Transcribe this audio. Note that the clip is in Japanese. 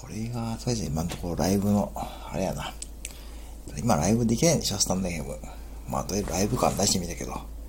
これが、とりあえず今のところライブの、あれやな。今ライブできないんでしょ、スタンドーム。まあ、とりあえずライブ感出してみたけど。